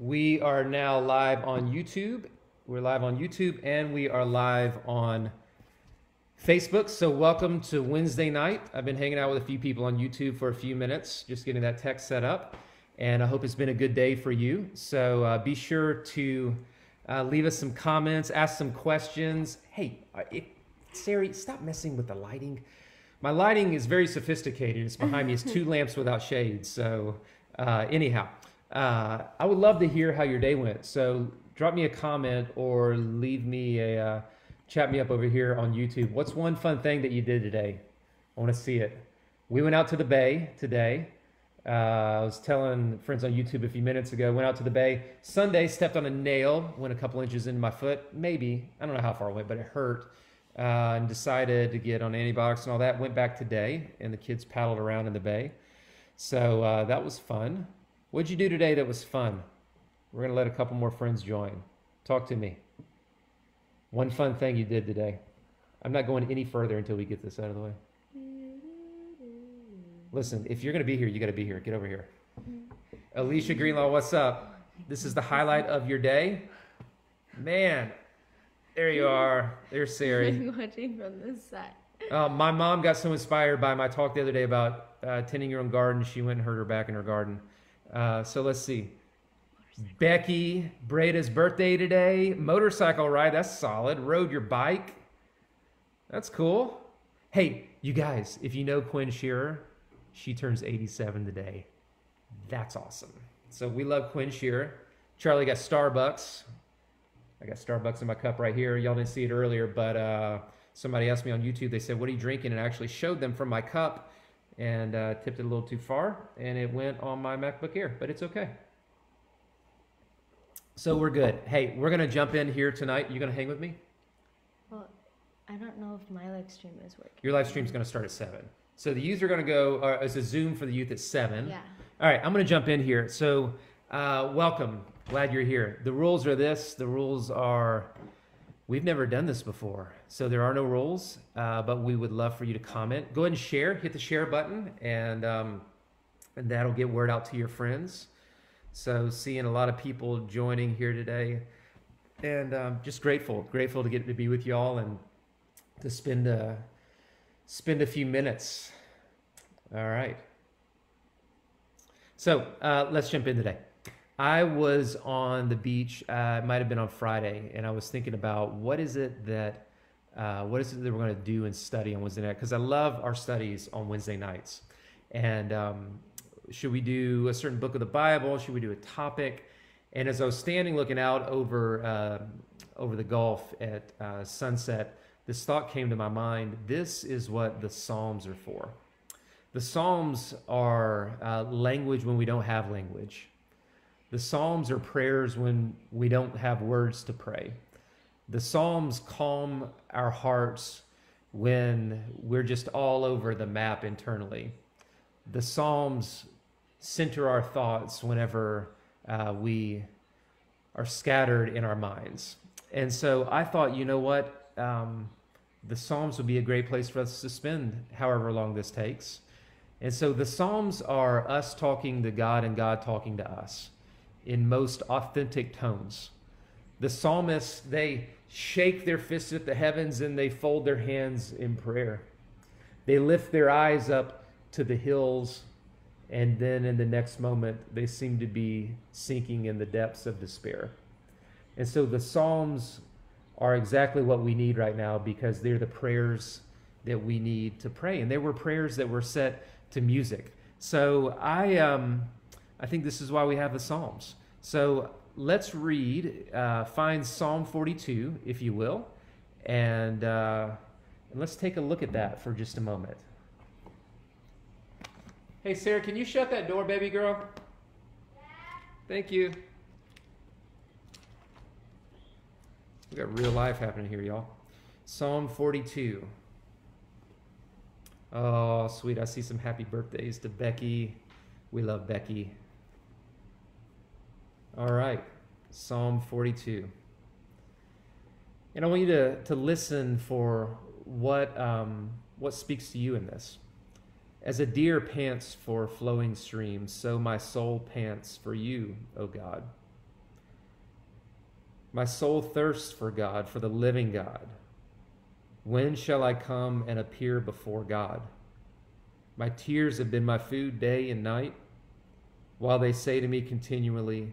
We are now live on YouTube. We're live on YouTube and we are live on Facebook. So, welcome to Wednesday night. I've been hanging out with a few people on YouTube for a few minutes, just getting that tech set up. And I hope it's been a good day for you. So, uh, be sure to uh, leave us some comments, ask some questions. Hey, uh, it, Sari, stop messing with the lighting. My lighting is very sophisticated. It's behind me. It's two lamps without shades. So, uh, anyhow, uh, I would love to hear how your day went. So, drop me a comment or leave me a uh, chat me up over here on YouTube. What's one fun thing that you did today? I want to see it. We went out to the bay today. Uh, I was telling friends on YouTube a few minutes ago. Went out to the bay Sunday. Stepped on a nail. Went a couple inches into my foot. Maybe I don't know how far away, but it hurt uh, and decided to get on antibiotics and all that. Went back today, and the kids paddled around in the bay. So uh, that was fun. What'd you do today that was fun? We're going to let a couple more friends join. Talk to me. One fun thing you did today. I'm not going any further until we get this out of the way. Listen, if you're going to be here, you got to be here. Get over here. Alicia Greenlaw, what's up? This is the highlight of your day. Man, there you are. There's Sari. I'm watching from this side. Uh, my mom got so inspired by my talk the other day about uh, tending your own garden. She went and hurt her back in her garden. Uh, so let's see. Becky, Breda's birthday today. Motorcycle ride, that's solid. Rode your bike. That's cool. Hey, you guys, if you know Quinn Shearer, she turns 87 today. That's awesome. So we love Quinn Shearer. Charlie got Starbucks. I got Starbucks in my cup right here. Y'all didn't see it earlier, but uh, somebody asked me on YouTube. They said, "What are you drinking?" And I actually showed them from my cup and uh, tipped it a little too far, and it went on my MacBook Air. But it's okay. So we're good. Hey, we're gonna jump in here tonight. You gonna hang with me? Well, I don't know if my live stream is working. Your live stream's gonna start at seven. So the youth are gonna go. Uh, it's a Zoom for the youth at seven. Yeah. All right, I'm to jump in here. So, uh, welcome. Glad you're here. The rules are this the rules are we've never done this before. So, there are no rules, uh, but we would love for you to comment. Go ahead and share, hit the share button, and, um, and that'll get word out to your friends. So, seeing a lot of people joining here today, and um, just grateful, grateful to get to be with y'all and to spend a, spend a few minutes. All right. So uh, let's jump in today. I was on the beach. Uh, it might have been on Friday, and I was thinking about what is it that uh, what is it that we're going to do and study on Wednesday night? Because I love our studies on Wednesday nights. And um, should we do a certain book of the Bible? Should we do a topic? And as I was standing looking out over uh, over the Gulf at uh, sunset, this thought came to my mind. This is what the Psalms are for. The Psalms are uh, language when we don't have language. The Psalms are prayers when we don't have words to pray. The Psalms calm our hearts when we're just all over the map internally. The Psalms center our thoughts whenever uh, we are scattered in our minds. And so I thought, you know what? Um, the Psalms would be a great place for us to spend however long this takes. And so the Psalms are us talking to God and God talking to us in most authentic tones. The psalmists, they shake their fists at the heavens and they fold their hands in prayer. They lift their eyes up to the hills, and then in the next moment, they seem to be sinking in the depths of despair. And so the Psalms are exactly what we need right now because they're the prayers that we need to pray. And they were prayers that were set to music. So I, um, I think this is why we have the Psalms. So let's read, uh, find Psalm 42, if you will, and, uh, and let's take a look at that for just a moment. Hey, Sarah, can you shut that door, baby girl? Thank you. We got real life happening here, y'all. Psalm 42. Oh, sweet. I see some happy birthdays to Becky. We love Becky. All right. Psalm 42. And I want you to, to listen for what, um, what speaks to you in this. As a deer pants for flowing streams, so my soul pants for you, O God. My soul thirsts for God, for the living God. When shall I come and appear before God? My tears have been my food day and night, while they say to me continually,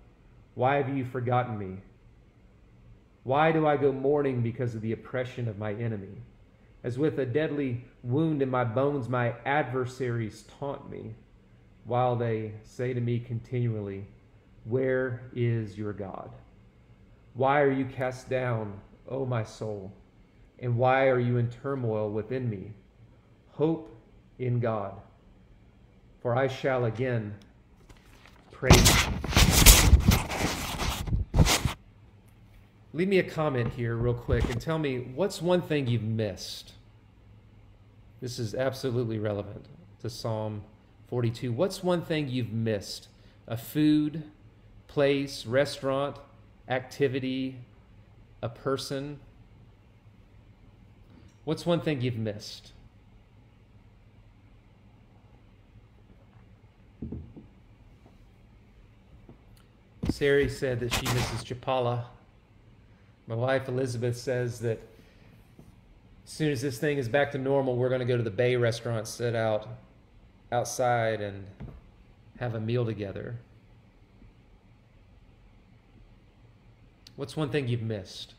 why have you forgotten me? Why do I go mourning because of the oppression of my enemy? As with a deadly wound in my bones, my adversaries taunt me, while they say to me continually, where is your God? Why are you cast down, O my soul? And why are you in turmoil within me? Hope in God, for I shall again praise him. Leave me a comment here, real quick, and tell me what's one thing you've missed? This is absolutely relevant to Psalm 42. What's one thing you've missed? A food, place, restaurant, activity, a person? What's one thing you've missed? Sari said that she misses Chapala. My wife Elizabeth says that as soon as this thing is back to normal, we're going to go to the Bay restaurant, sit out outside, and have a meal together. What's one thing you've missed?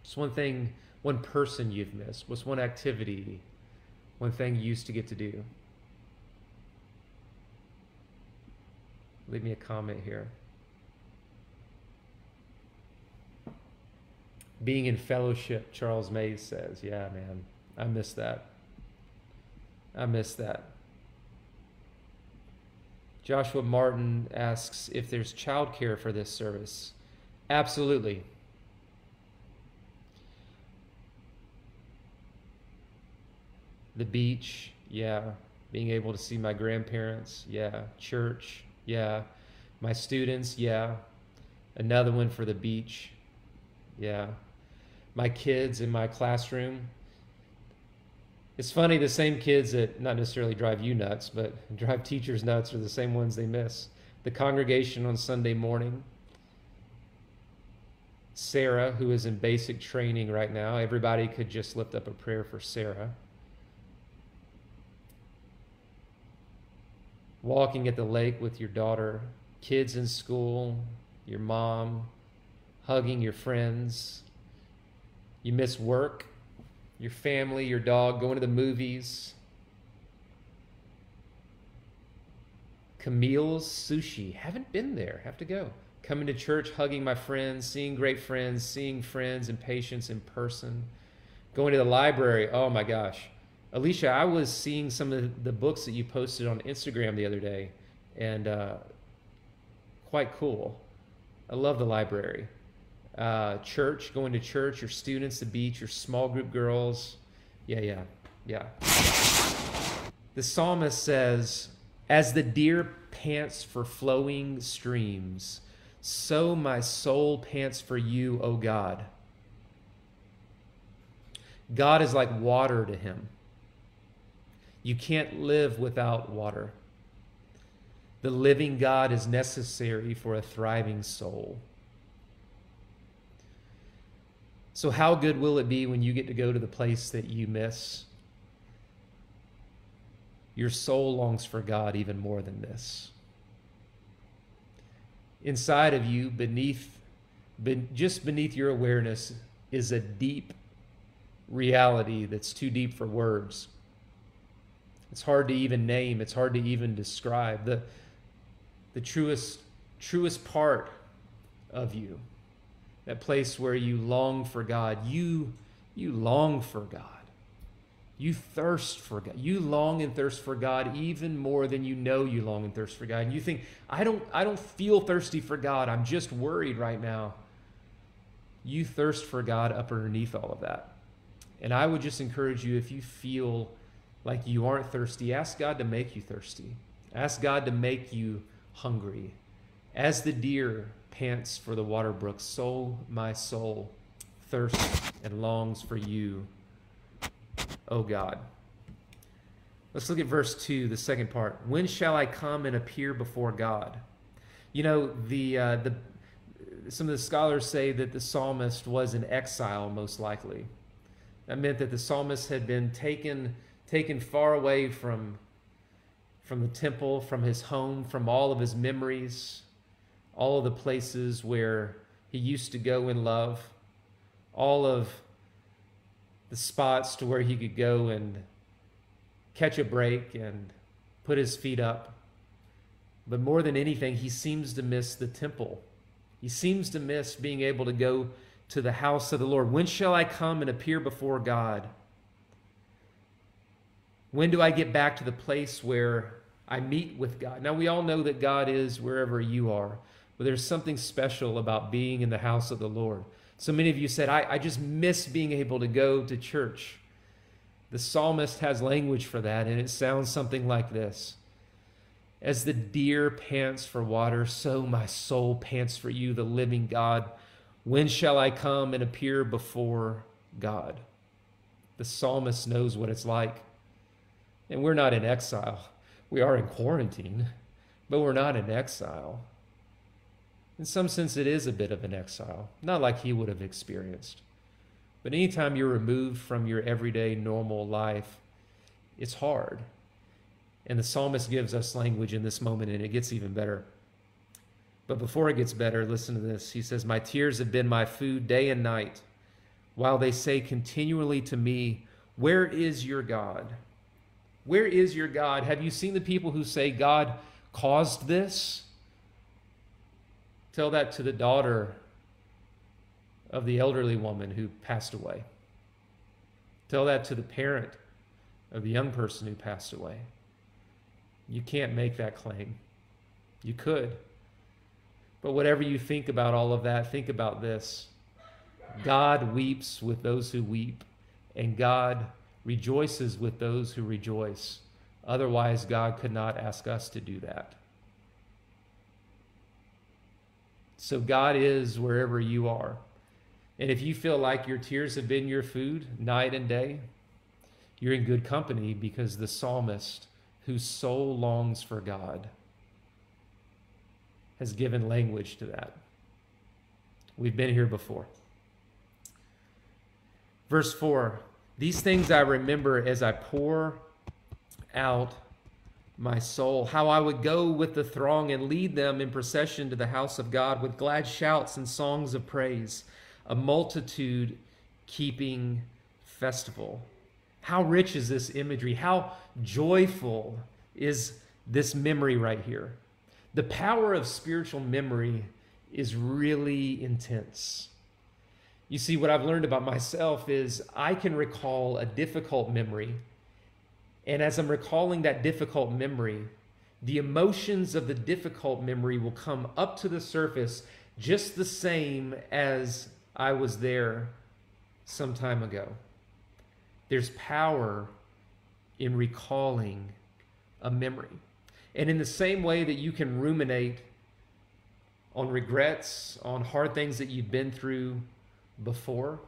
What's one thing, one person you've missed? What's one activity, one thing you used to get to do? Leave me a comment here. Being in fellowship, Charles Mays says, Yeah, man, I miss that. I miss that. Joshua Martin asks if there's childcare for this service. Absolutely. The beach, yeah. Being able to see my grandparents, yeah. Church, yeah. My students, yeah. Another one for the beach, yeah. My kids in my classroom. It's funny, the same kids that not necessarily drive you nuts, but drive teachers nuts are the same ones they miss. The congregation on Sunday morning, Sarah, who is in basic training right now. Everybody could just lift up a prayer for Sarah. Walking at the lake with your daughter, kids in school, your mom, hugging your friends. You miss work, your family, your dog, going to the movies. Camille's Sushi. Haven't been there. Have to go coming to church, hugging my friends, seeing great friends, seeing friends and patients in person, going to the library. Oh my gosh. Alicia, I was seeing some of the books that you posted on Instagram the other day, and uh, quite cool. I love the library. Uh, church, going to church, your students, the beach, your small group girls. Yeah, yeah, yeah. The psalmist says, As the deer pants for flowing streams, so my soul pants for you, O God. God is like water to him. You can't live without water. The living God is necessary for a thriving soul. So, how good will it be when you get to go to the place that you miss? Your soul longs for God even more than this inside of you, beneath just beneath your awareness is a deep reality that's too deep for words. It's hard to even name, it's hard to even describe. The, the truest, truest part of you, that place where you long for God, you, you long for God. You thirst for God. You long and thirst for God even more than you know you long and thirst for God. And you think, I don't, I don't feel thirsty for God. I'm just worried right now. You thirst for God up underneath all of that. And I would just encourage you if you feel like you aren't thirsty, ask God to make you thirsty. Ask God to make you hungry. As the deer pants for the water brook, so my soul thirsts and longs for you, O God. Let's look at verse 2, the second part. When shall I come and appear before God? You know, the, uh, the, some of the scholars say that the psalmist was in exile, most likely. That meant that the psalmist had been taken, taken far away from, from the temple, from his home, from all of his memories, all of the places where he used to go in love, all of the spots to where he could go and catch a break and put his feet up. But more than anything, he seems to miss the temple he seems to miss being able to go to the house of the Lord. When shall I come and appear before God? When do I get back to the place where I meet with God? Now, we all know that God is wherever you are, but there's something special about being in the house of the Lord. So many of you said, I, I just miss being able to go to church. The psalmist has language for that, and it sounds something like this as the deer pants for water, so my soul pants for you, the living God. When shall I come and appear before God? The psalmist knows what it's like. And we're not in exile. We are in quarantine, but we're not in exile. In some sense, it is a bit of an exile, not like he would have experienced. But anytime you're removed from your everyday normal life, it's hard. And the psalmist gives us language in this moment, and it gets even better. But before it gets better, listen to this. He says, My tears have been my food day and night, while they say continually to me, Where is your God? Where is your God? Have you seen the people who say, God caused this? Tell that to the daughter of the elderly woman who passed away. Tell that to the parent of the young person who passed away. You can't make that claim. You could. But whatever you think about all of that, think about this God weeps with those who weep, and God rejoices with those who rejoice. Otherwise, God could not ask us to do that. So, God is wherever you are. And if you feel like your tears have been your food night and day, you're in good company because the psalmist whose soul longs for God has given language to that. We've been here before. Verse 4 These things I remember as I pour out my soul, how I would go with the throng and lead them in procession to the house of God with glad shouts and songs of praise, a multitude keeping festival. How rich is this imagery? How joyful is this memory right here? The power of spiritual memory is really intense. You see, what I've learned about myself is I can recall a difficult memory. And as I'm recalling that difficult memory, the emotions of the difficult memory will come up to the surface just the same as I was there some time ago. There's power in recalling a memory. And in the same way that you can ruminate on regrets, on hard things that you've been through before,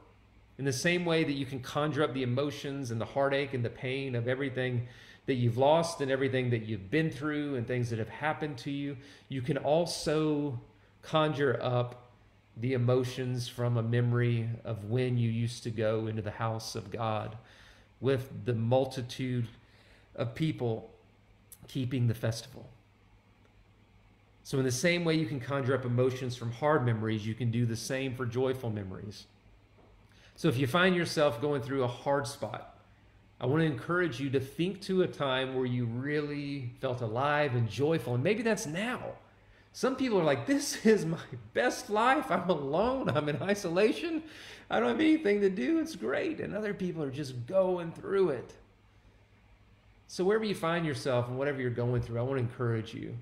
in the same way that you can conjure up the emotions and the heartache and the pain of everything that you've lost and everything that you've been through and things that have happened to you, you can also conjure up the emotions from a memory of when you used to go into the house of God with the multitude of people keeping the festival. So, in the same way you can conjure up emotions from hard memories, you can do the same for joyful memories. So, if you find yourself going through a hard spot, I want to encourage you to think to a time where you really felt alive and joyful. And maybe that's now. Some people are like, This is my best life. I'm alone. I'm in isolation. I don't have anything to do. It's great. And other people are just going through it. So, wherever you find yourself and whatever you're going through, I want to encourage you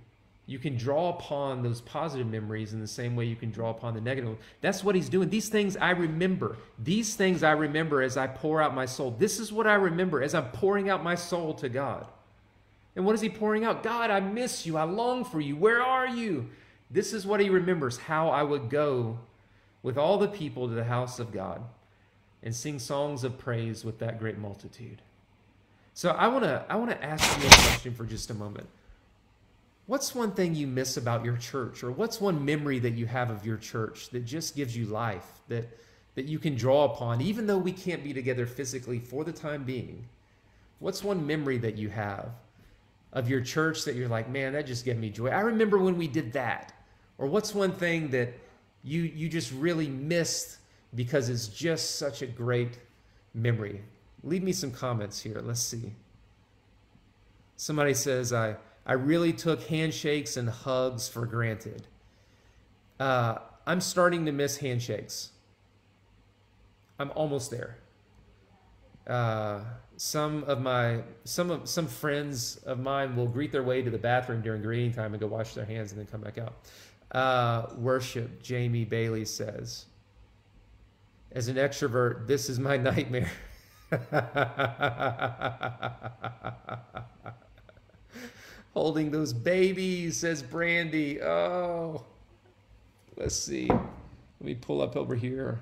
you can draw upon those positive memories in the same way you can draw upon the negative. That's what he's doing. These things I remember. These things I remember as I pour out my soul. This is what I remember as I'm pouring out my soul to God. And what is he pouring out? God, I miss you. I long for you. Where are you? This is what he remembers how I would go with all the people to the house of God and sing songs of praise with that great multitude. So I want to I want to ask you a question for just a moment. What's one thing you miss about your church, or what's one memory that you have of your church that just gives you life, that, that you can draw upon, even though we can't be together physically for the time being? What's one memory that you have of your church that you're like, man, that just gave me joy? I remember when we did that. Or what's one thing that you, you just really missed because it's just such a great memory? Leave me some comments here. Let's see. Somebody says, I. I really took handshakes and hugs for granted. Uh, I'm starting to miss handshakes. I'm almost there. Uh, some of my some of some friends of mine will greet their way to the bathroom during greeting time and go wash their hands and then come back out. Uh, worship, Jamie Bailey says. As an extrovert, this is my nightmare. holding those babies, says Brandy. Oh, let's see. Let me pull up over here.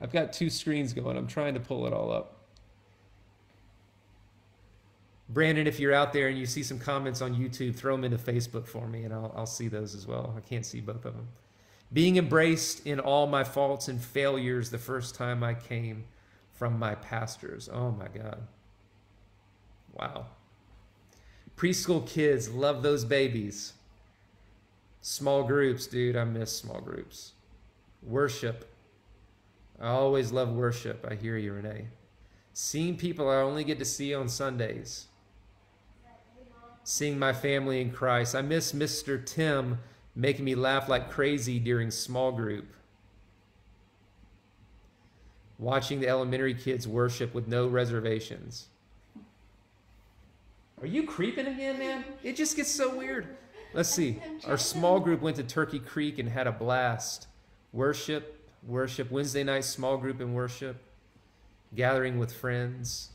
I've got two screens going. I'm trying to pull it all up. Brandon, if you're out there and you see some comments on YouTube, throw them into Facebook for me and I'll, I'll see those as well. I can't see both of them. Being embraced in all my faults and failures the first time I came from my pastors. Oh my God. Wow. Preschool kids, love those babies. Small groups, dude, I miss small groups. Worship. I always love worship. I hear you, Renee. Seeing people I only get to see on Sundays. Seeing my family in Christ. I miss Mr. Tim making me laugh like crazy during small group. Watching the elementary kids worship with no reservations. Are you creeping again, man? It just gets so weird. Let's see. Our small group went to Turkey Creek and had a blast. Worship, worship, Wednesday night small group and worship, gathering with friends,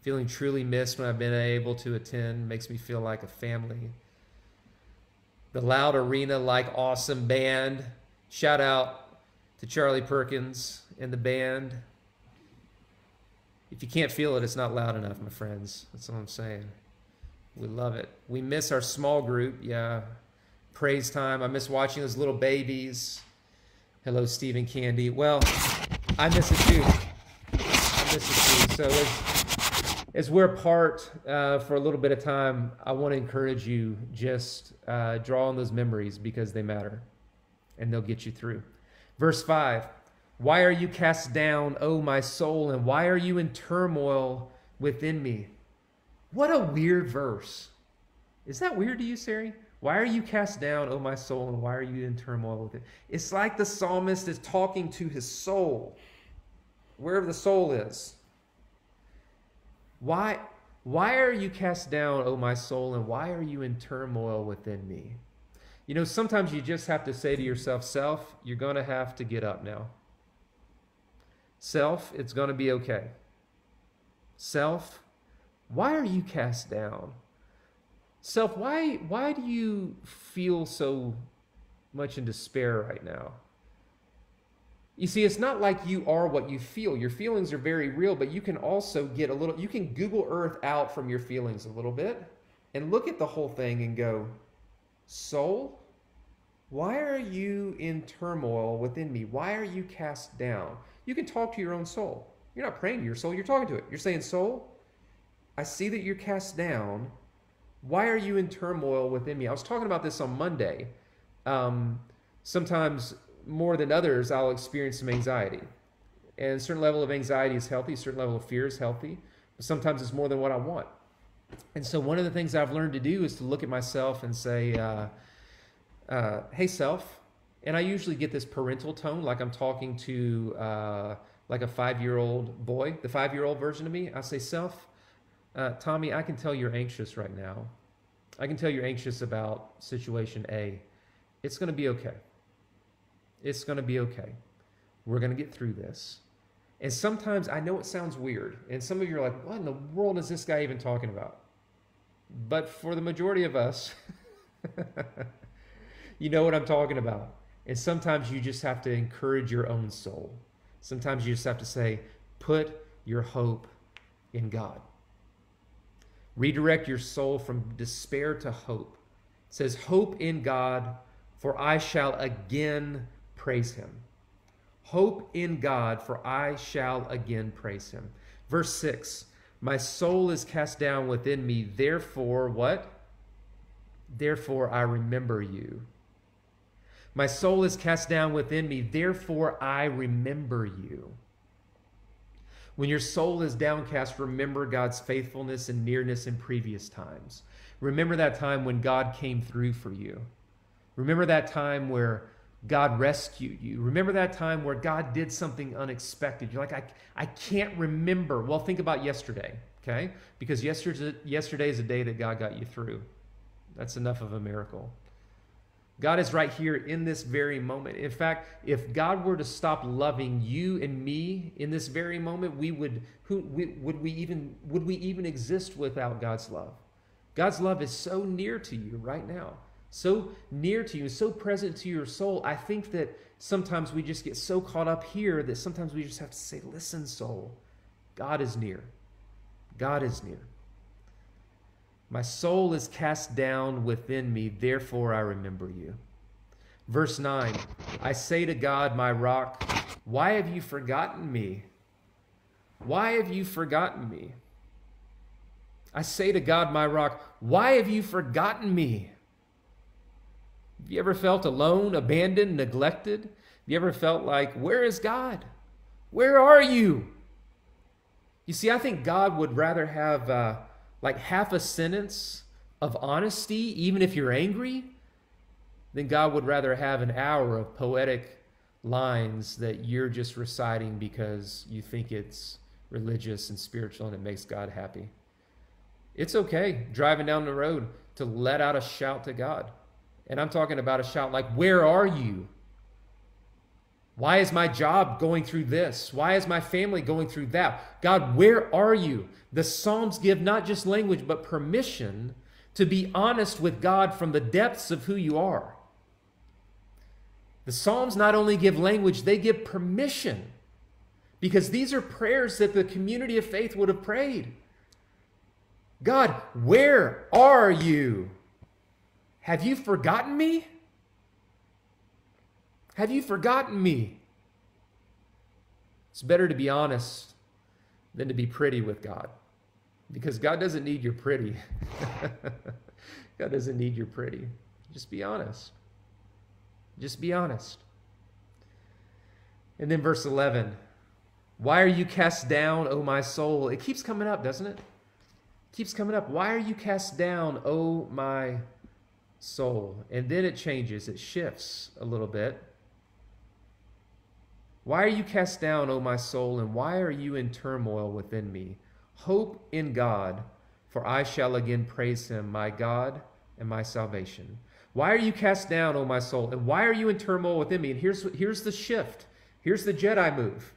feeling truly missed when I've been able to attend, makes me feel like a family. The Loud Arena like awesome band. Shout out to Charlie Perkins and the band. If you can't feel it, it's not loud enough, my friends. That's all I'm saying. We love it. We miss our small group. Yeah. Praise time. I miss watching those little babies. Hello, Stephen Candy. Well, I miss it too. I miss it too. So as, as we're apart uh, for a little bit of time, I want to encourage you just uh, draw on those memories because they matter and they'll get you through. Verse 5 Why are you cast down, O my soul, and why are you in turmoil within me? What a weird verse. Is that weird to you, Sari? Why are you cast down, O my soul, and why are you in turmoil with it? It's like the psalmist is talking to his soul, wherever the soul is. Why, why are you cast down, O my soul, and why are you in turmoil within me? You know, sometimes you just have to say to yourself, Self, you're going to have to get up now. Self, it's going to be okay. Self, why are you cast down? Self, why, why do you feel so much in despair right now? You see, it's not like you are what you feel. Your feelings are very real, but you can also get a little, you can Google Earth out from your feelings a little bit and look at the whole thing and go, Soul, why are you in turmoil within me? Why are you cast down? You can talk to your own soul. You're not praying to your soul, you're talking to it. You're saying, Soul, I see that you're cast down. Why are you in turmoil within me? I was talking about this on Monday. Um, sometimes more than others, I'll experience some anxiety. And a certain level of anxiety is healthy, a certain level of fear is healthy, but sometimes it's more than what I want. And so, one of the things I've learned to do is to look at myself and say, uh, uh, Hey, self. And I usually get this parental tone, like I'm talking to uh, like a five year old boy, the five year old version of me. I say, Self, uh, Tommy, I can tell you're anxious right now. I can tell you're anxious about situation A. It's going to be okay. It's going to be okay. We're going to get through this. And sometimes I know it sounds weird, and some of you are like, what in the world is this guy even talking about? But for the majority of us, you know what I'm talking about. And sometimes you just have to encourage your own soul. Sometimes you just have to say, put your hope in God. Redirect your soul from despair to hope. It says, Hope in God, for I shall again praise him. Hope in God, for I shall again praise him. Verse 6 My soul is cast down within me, therefore, what? Therefore I remember you. My soul is cast down within me, therefore I remember you. When your soul is downcast, remember God's faithfulness and nearness in previous times. Remember that time when God came through for you. Remember that time where God rescued you. Remember that time where God did something unexpected. You're like, I, I can't remember. Well, think about yesterday, okay? Because yesterday, yesterday is a day that God got you through. That's enough of a miracle. God is right here in this very moment. In fact, if God were to stop loving you and me in this very moment, we would who we, would we even would we even exist without God's love? God's love is so near to you right now. So near to you, so present to your soul. I think that sometimes we just get so caught up here that sometimes we just have to say, "Listen, soul, God is near. God is near." My soul is cast down within me, therefore I remember you. Verse 9 I say to God, my rock, why have you forgotten me? Why have you forgotten me? I say to God, my rock, why have you forgotten me? Have you ever felt alone, abandoned, neglected? Have you ever felt like, where is God? Where are you? You see, I think God would rather have. Uh, like half a sentence of honesty, even if you're angry, then God would rather have an hour of poetic lines that you're just reciting because you think it's religious and spiritual and it makes God happy. It's okay driving down the road to let out a shout to God. And I'm talking about a shout like, Where are you? Why is my job going through this? Why is my family going through that? God, where are you? The Psalms give not just language, but permission to be honest with God from the depths of who you are. The Psalms not only give language, they give permission because these are prayers that the community of faith would have prayed. God, where are you? Have you forgotten me? Have you forgotten me? It's better to be honest than to be pretty with God because God doesn't need your pretty. God doesn't need your pretty. Just be honest. Just be honest. And then verse 11 Why are you cast down, O my soul? It keeps coming up, doesn't it? it keeps coming up. Why are you cast down, O my soul? And then it changes, it shifts a little bit. Why are you cast down, O my soul, and why are you in turmoil within me? Hope in God, for I shall again praise him, my God and my salvation. Why are you cast down, O my soul, and why are you in turmoil within me? And here's, here's the shift. Here's the Jedi move.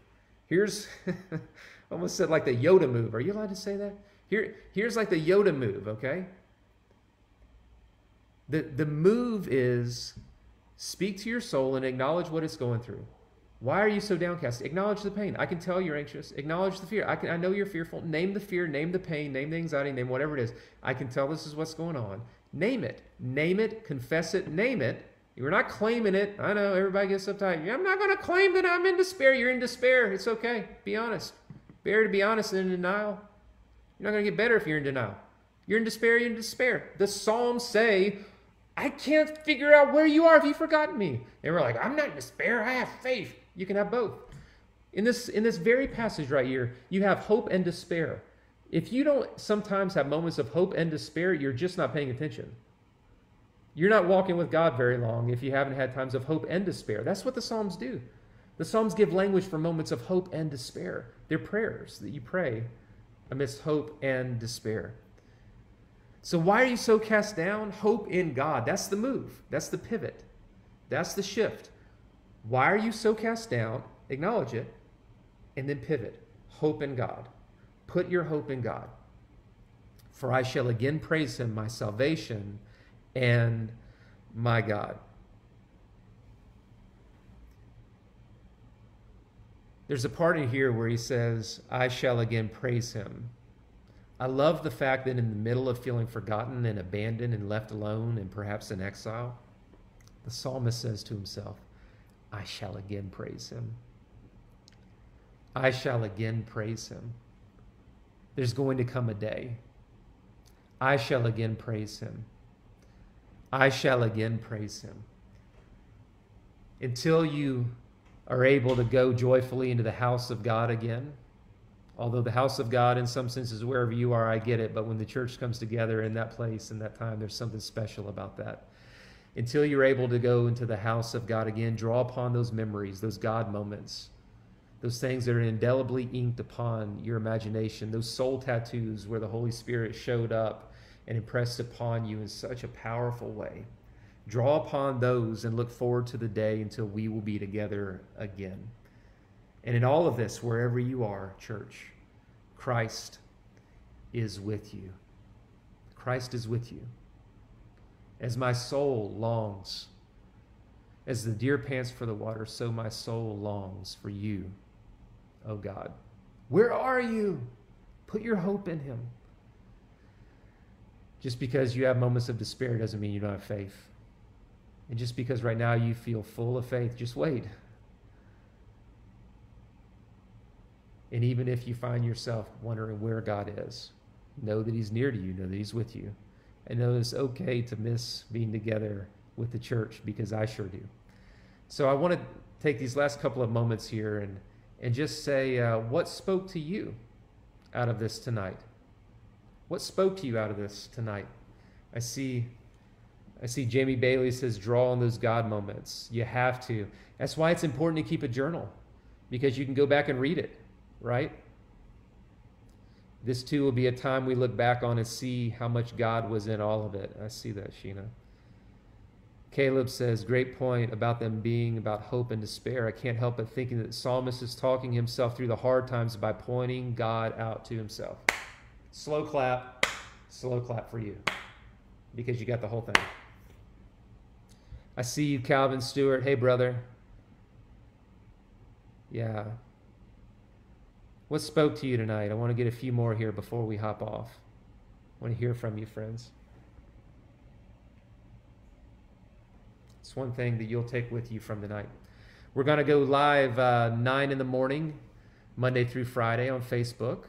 Here's, almost said like the Yoda move. Are you allowed to say that? Here, here's like the Yoda move, okay? The, the move is speak to your soul and acknowledge what it's going through. Why are you so downcast? Acknowledge the pain. I can tell you're anxious. Acknowledge the fear. I can I know you're fearful. Name the fear, name the pain, name the anxiety, name whatever it is. I can tell this is what's going on. Name it. Name it, confess it, name it. You're not claiming it. I know everybody gets uptight. I'm not going to claim that I'm in despair. You're in despair. It's okay. Be honest. Better to be honest than in denial. You're not going to get better if you're in denial. You're in despair, you're in despair. The Psalms say, I can't figure out where you are. Have you've forgotten me? And we're like, I'm not in despair. I have faith. You can have both. In this, in this very passage right here, you have hope and despair. If you don't sometimes have moments of hope and despair, you're just not paying attention. You're not walking with God very long if you haven't had times of hope and despair. That's what the Psalms do. The Psalms give language for moments of hope and despair. They're prayers that you pray amidst hope and despair. So, why are you so cast down? Hope in God. That's the move. That's the pivot. That's the shift. Why are you so cast down? Acknowledge it and then pivot. Hope in God. Put your hope in God. For I shall again praise him, my salvation and my God. There's a part in here where he says, I shall again praise him. I love the fact that in the middle of feeling forgotten and abandoned and left alone and perhaps in exile, the psalmist says to himself, I shall again praise him. I shall again praise him. There's going to come a day. I shall again praise him. I shall again praise him. Until you are able to go joyfully into the house of God again, although the house of God, in some senses, wherever you are, I get it, but when the church comes together in that place, in that time, there's something special about that. Until you're able to go into the house of God again, draw upon those memories, those God moments, those things that are indelibly inked upon your imagination, those soul tattoos where the Holy Spirit showed up and impressed upon you in such a powerful way. Draw upon those and look forward to the day until we will be together again. And in all of this, wherever you are, church, Christ is with you. Christ is with you. As my soul longs, as the deer pants for the water, so my soul longs for you, O God. Where are you? Put your hope in him. Just because you have moments of despair doesn't mean you don't have faith. And just because right now you feel full of faith, just wait. And even if you find yourself wondering where God is, know that He's near to you, know that He's with you, and know it's okay to miss being together with the church because I sure do. So I want to take these last couple of moments here and, and just say uh, what spoke to you out of this tonight? What spoke to you out of this tonight? I see I see Jamie Bailey says draw on those God moments. You have to. That's why it's important to keep a journal because you can go back and read it, right? This too will be a time we look back on and see how much God was in all of it. I see that, Sheena. Caleb says, Great point about them being about hope and despair. I can't help but thinking that the psalmist is talking himself through the hard times by pointing God out to himself. Slow clap, slow clap for you because you got the whole thing. I see you, Calvin Stewart. Hey, brother. Yeah. What spoke to you tonight? I want to get a few more here before we hop off. I want to hear from you, friends. It's one thing that you'll take with you from tonight. We're going to go live uh, 9 in the morning, Monday through Friday on Facebook.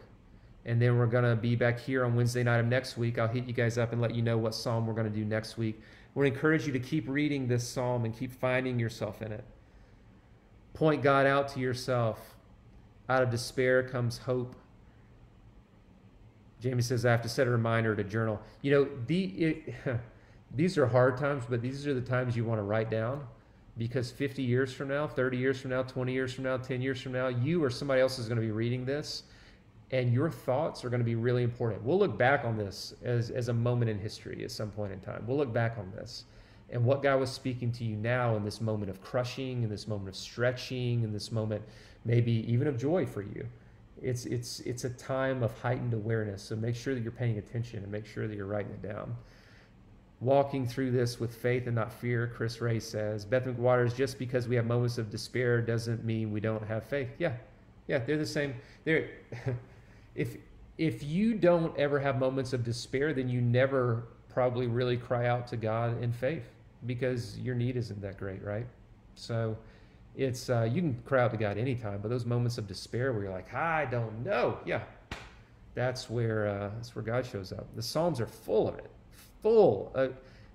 And then we're going to be back here on Wednesday night of next week. I'll hit you guys up and let you know what psalm we're going to do next week. We encourage you to keep reading this psalm and keep finding yourself in it. Point God out to yourself. Out of despair comes hope. Jamie says, I have to set a reminder to journal. You know, the, it, these are hard times, but these are the times you want to write down because 50 years from now, 30 years from now, 20 years from now, 10 years from now, you or somebody else is going to be reading this and your thoughts are going to be really important. We'll look back on this as, as a moment in history at some point in time. We'll look back on this and what God was speaking to you now in this moment of crushing, in this moment of stretching, in this moment maybe even of joy for you. It's, it's, it's a time of heightened awareness. So make sure that you're paying attention and make sure that you're writing it down. Walking through this with faith and not fear, Chris Ray says. Beth McWaters, just because we have moments of despair doesn't mean we don't have faith. Yeah, yeah, they're the same. They're if if you don't ever have moments of despair, then you never probably really cry out to God in faith because your need isn't that great, right? So it's uh, you can cry out to God anytime, but those moments of despair where you're like, I don't know, yeah, That's where uh, that's where God shows up. The Psalms are full of it, full. Uh,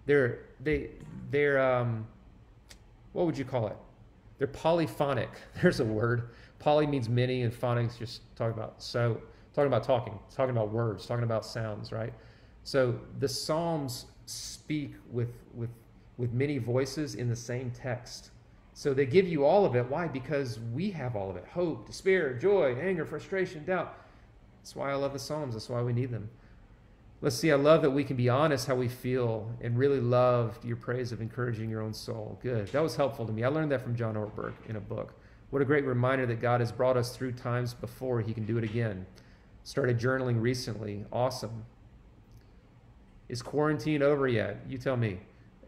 they're they they're um, what would you call it? They're polyphonic. There's a word. Poly means many, and phonics just talking about so talking about talking, talking about words, talking about sounds, right? So the Psalms speak with with with many voices in the same text. So they give you all of it. Why? Because we have all of it hope, despair, joy, anger, frustration, doubt. That's why I love the Psalms. That's why we need them. Let's see, I love that we can be honest how we feel and really love your praise of encouraging your own soul. Good. That was helpful to me. I learned that from John Ortberg in a book. What a great reminder that God has brought us through times before. He can do it again. Started journaling recently. Awesome. Is quarantine over yet? You tell me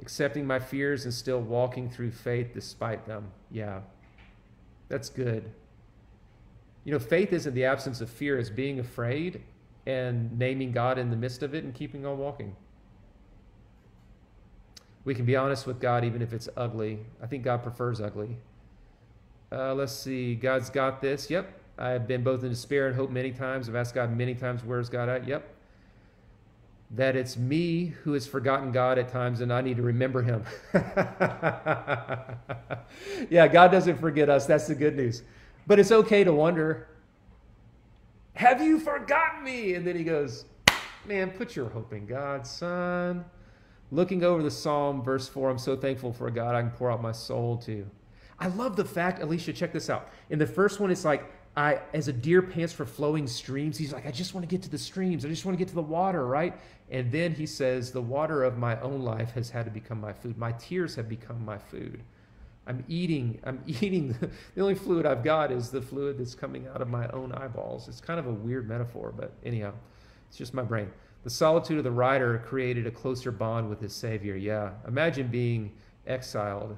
accepting my fears and still walking through faith despite them. Yeah, that's good. You know, faith isn't the absence of fear, it's being afraid and naming God in the midst of it and keeping on walking. We can be honest with God even if it's ugly. I think God prefers ugly. Uh, let's see. God's got this. Yep. I've been both in despair and hope many times. I've asked God many times, where's God at? Yep that it's me who has forgotten God at times and I need to remember him. yeah, God doesn't forget us. That's the good news. But it's okay to wonder, have you forgotten me? And then he goes, man, put your hope in God, son. Looking over the Psalm, verse 4, I'm so thankful for a God I can pour out my soul to. I love the fact, Alicia, check this out. In the first one, it's like, I, as a deer pants for flowing streams, he's like, I just want to get to the streams. I just want to get to the water, right? And then he says, The water of my own life has had to become my food. My tears have become my food. I'm eating, I'm eating. The only fluid I've got is the fluid that's coming out of my own eyeballs. It's kind of a weird metaphor, but anyhow, it's just my brain. The solitude of the writer created a closer bond with his Savior. Yeah. Imagine being exiled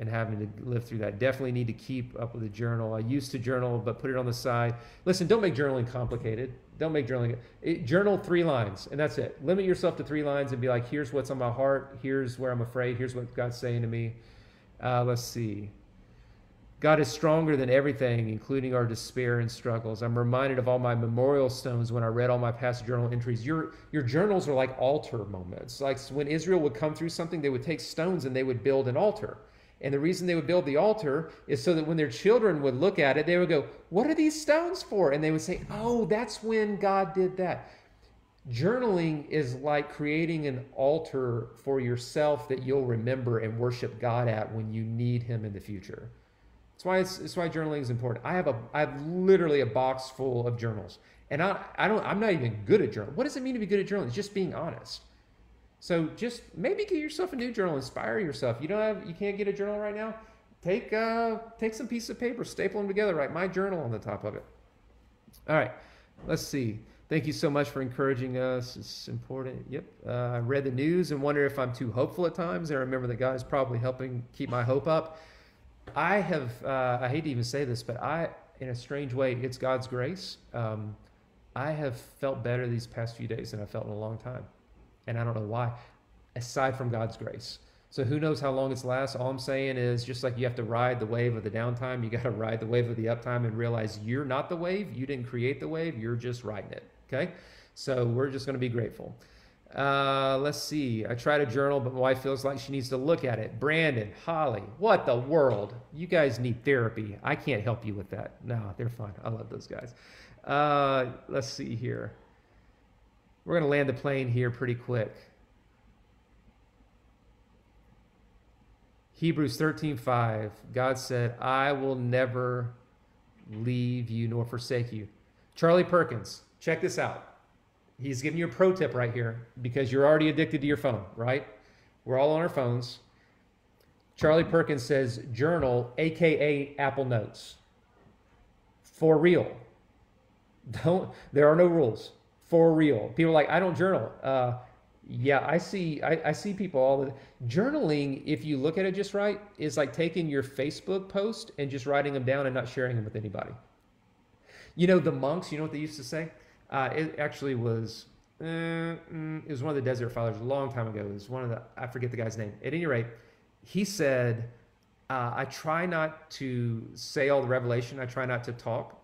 and having to live through that. Definitely need to keep up with a journal. I used to journal, but put it on the side. Listen, don't make journaling complicated. Don't make journaling. It, journal three lines, and that's it. Limit yourself to three lines and be like, here's what's on my heart. Here's where I'm afraid. Here's what God's saying to me. Uh, let's see. God is stronger than everything, including our despair and struggles. I'm reminded of all my memorial stones when I read all my past journal entries. Your, your journals are like altar moments. Like when Israel would come through something, they would take stones and they would build an altar. And the reason they would build the altar is so that when their children would look at it, they would go, What are these stones for? And they would say, Oh, that's when God did that. Journaling is like creating an altar for yourself that you'll remember and worship God at when you need Him in the future. That's why it's, it's why journaling is important. I have a I have literally a box full of journals, and I I don't I'm not even good at journaling. What does it mean to be good at journaling? It's just being honest. So just maybe get yourself a new journal, inspire yourself. You don't have, you can't get a journal right now. Take uh, take some piece of paper, staple them together, write my journal on the top of it. All right, let's see. Thank you so much for encouraging us. It's important. Yep. Uh, I read the news and wonder if I'm too hopeful at times. I remember that God is probably helping keep my hope up. I have, uh, I hate to even say this, but I, in a strange way, it's God's grace. Um, I have felt better these past few days than I felt in a long time and I don't know why, aside from God's grace. So who knows how long it's lasts? All I'm saying is just like you have to ride the wave of the downtime, you got to ride the wave of the uptime and realize you're not the wave. You didn't create the wave. You're just riding it. Okay. So we're just going to be grateful. Uh, let's see. I try to journal, but my wife feels like she needs to look at it. Brandon, Holly, what the world? You guys need therapy. I can't help you with that. No, they're fine. I love those guys. Uh, let's see here. We're going to land the plane here pretty quick. Hebrews 13:5 God said, "I will never leave you nor forsake you." Charlie Perkins, check this out. He's giving you a pro tip right here because you're already addicted to your phone, right? We're all on our phones. Charlie Perkins says, "Journal, aka Apple Notes." For real. Don't there are no rules for real. People like, I don't journal. Uh, yeah, I see. I, I see people all the journaling. If you look at it just right, is like taking your Facebook post and just writing them down and not sharing them with anybody. You know the monks. You know what they used to say? Uh, it actually was. Uh, mm, it was one of the Desert Fathers a long time ago. It was one of the. I forget the guy's name. At any rate, he said, uh, "I try not to say all the revelation. I try not to talk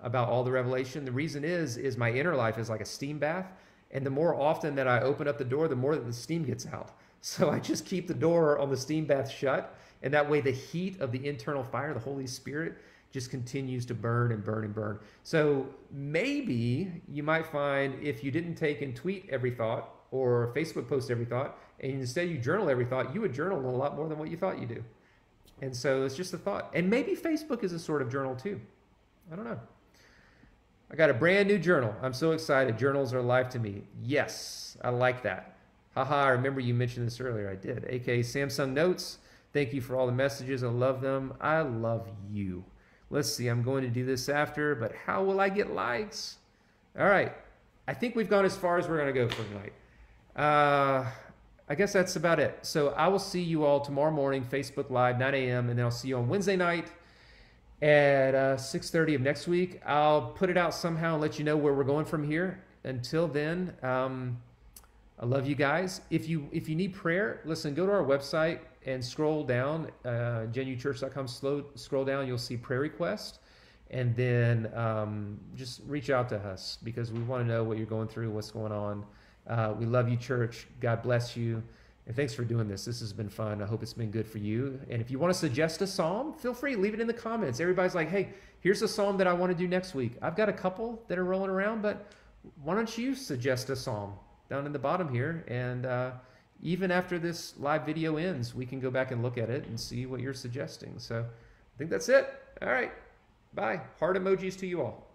about all the revelation. The reason is is my inner life is like a steam bath, and the more often that I open up the door, the more that the steam gets out. So I just keep the door on the steam bath shut, and that way the heat of the internal fire, the Holy Spirit, just continues to burn and burn and burn. So maybe you might find if you didn't take and tweet every thought or Facebook post every thought, and instead you journal every thought, you would journal a lot more than what you thought you do. And so it's just a thought. And maybe Facebook is a sort of journal too. I don't know. I got a brand new journal. I'm so excited. Journals are life to me. Yes, I like that. Haha, I remember you mentioned this earlier. I did. AKA Samsung Notes. Thank you for all the messages. I love them. I love you. Let's see, I'm going to do this after, but how will I get likes? All right. I think we've gone as far as we're going to go for tonight. Uh, I guess that's about it. So I will see you all tomorrow morning, Facebook Live, 9 a.m., and then I'll see you on Wednesday night at uh, 6.30 of next week. I'll put it out somehow and let you know where we're going from here. Until then, um, I love you guys. If you if you need prayer, listen, go to our website and scroll down, uh, genuchurch.com, slow, scroll down, you'll see prayer request. And then um, just reach out to us because we want to know what you're going through, what's going on. Uh, we love you, church. God bless you. And thanks for doing this. This has been fun. I hope it's been good for you. And if you want to suggest a psalm, feel free. Leave it in the comments. Everybody's like, hey, here's a psalm that I want to do next week. I've got a couple that are rolling around, but why don't you suggest a psalm down in the bottom here? And uh, even after this live video ends, we can go back and look at it and see what you're suggesting. So I think that's it. All right. Bye. Heart emojis to you all.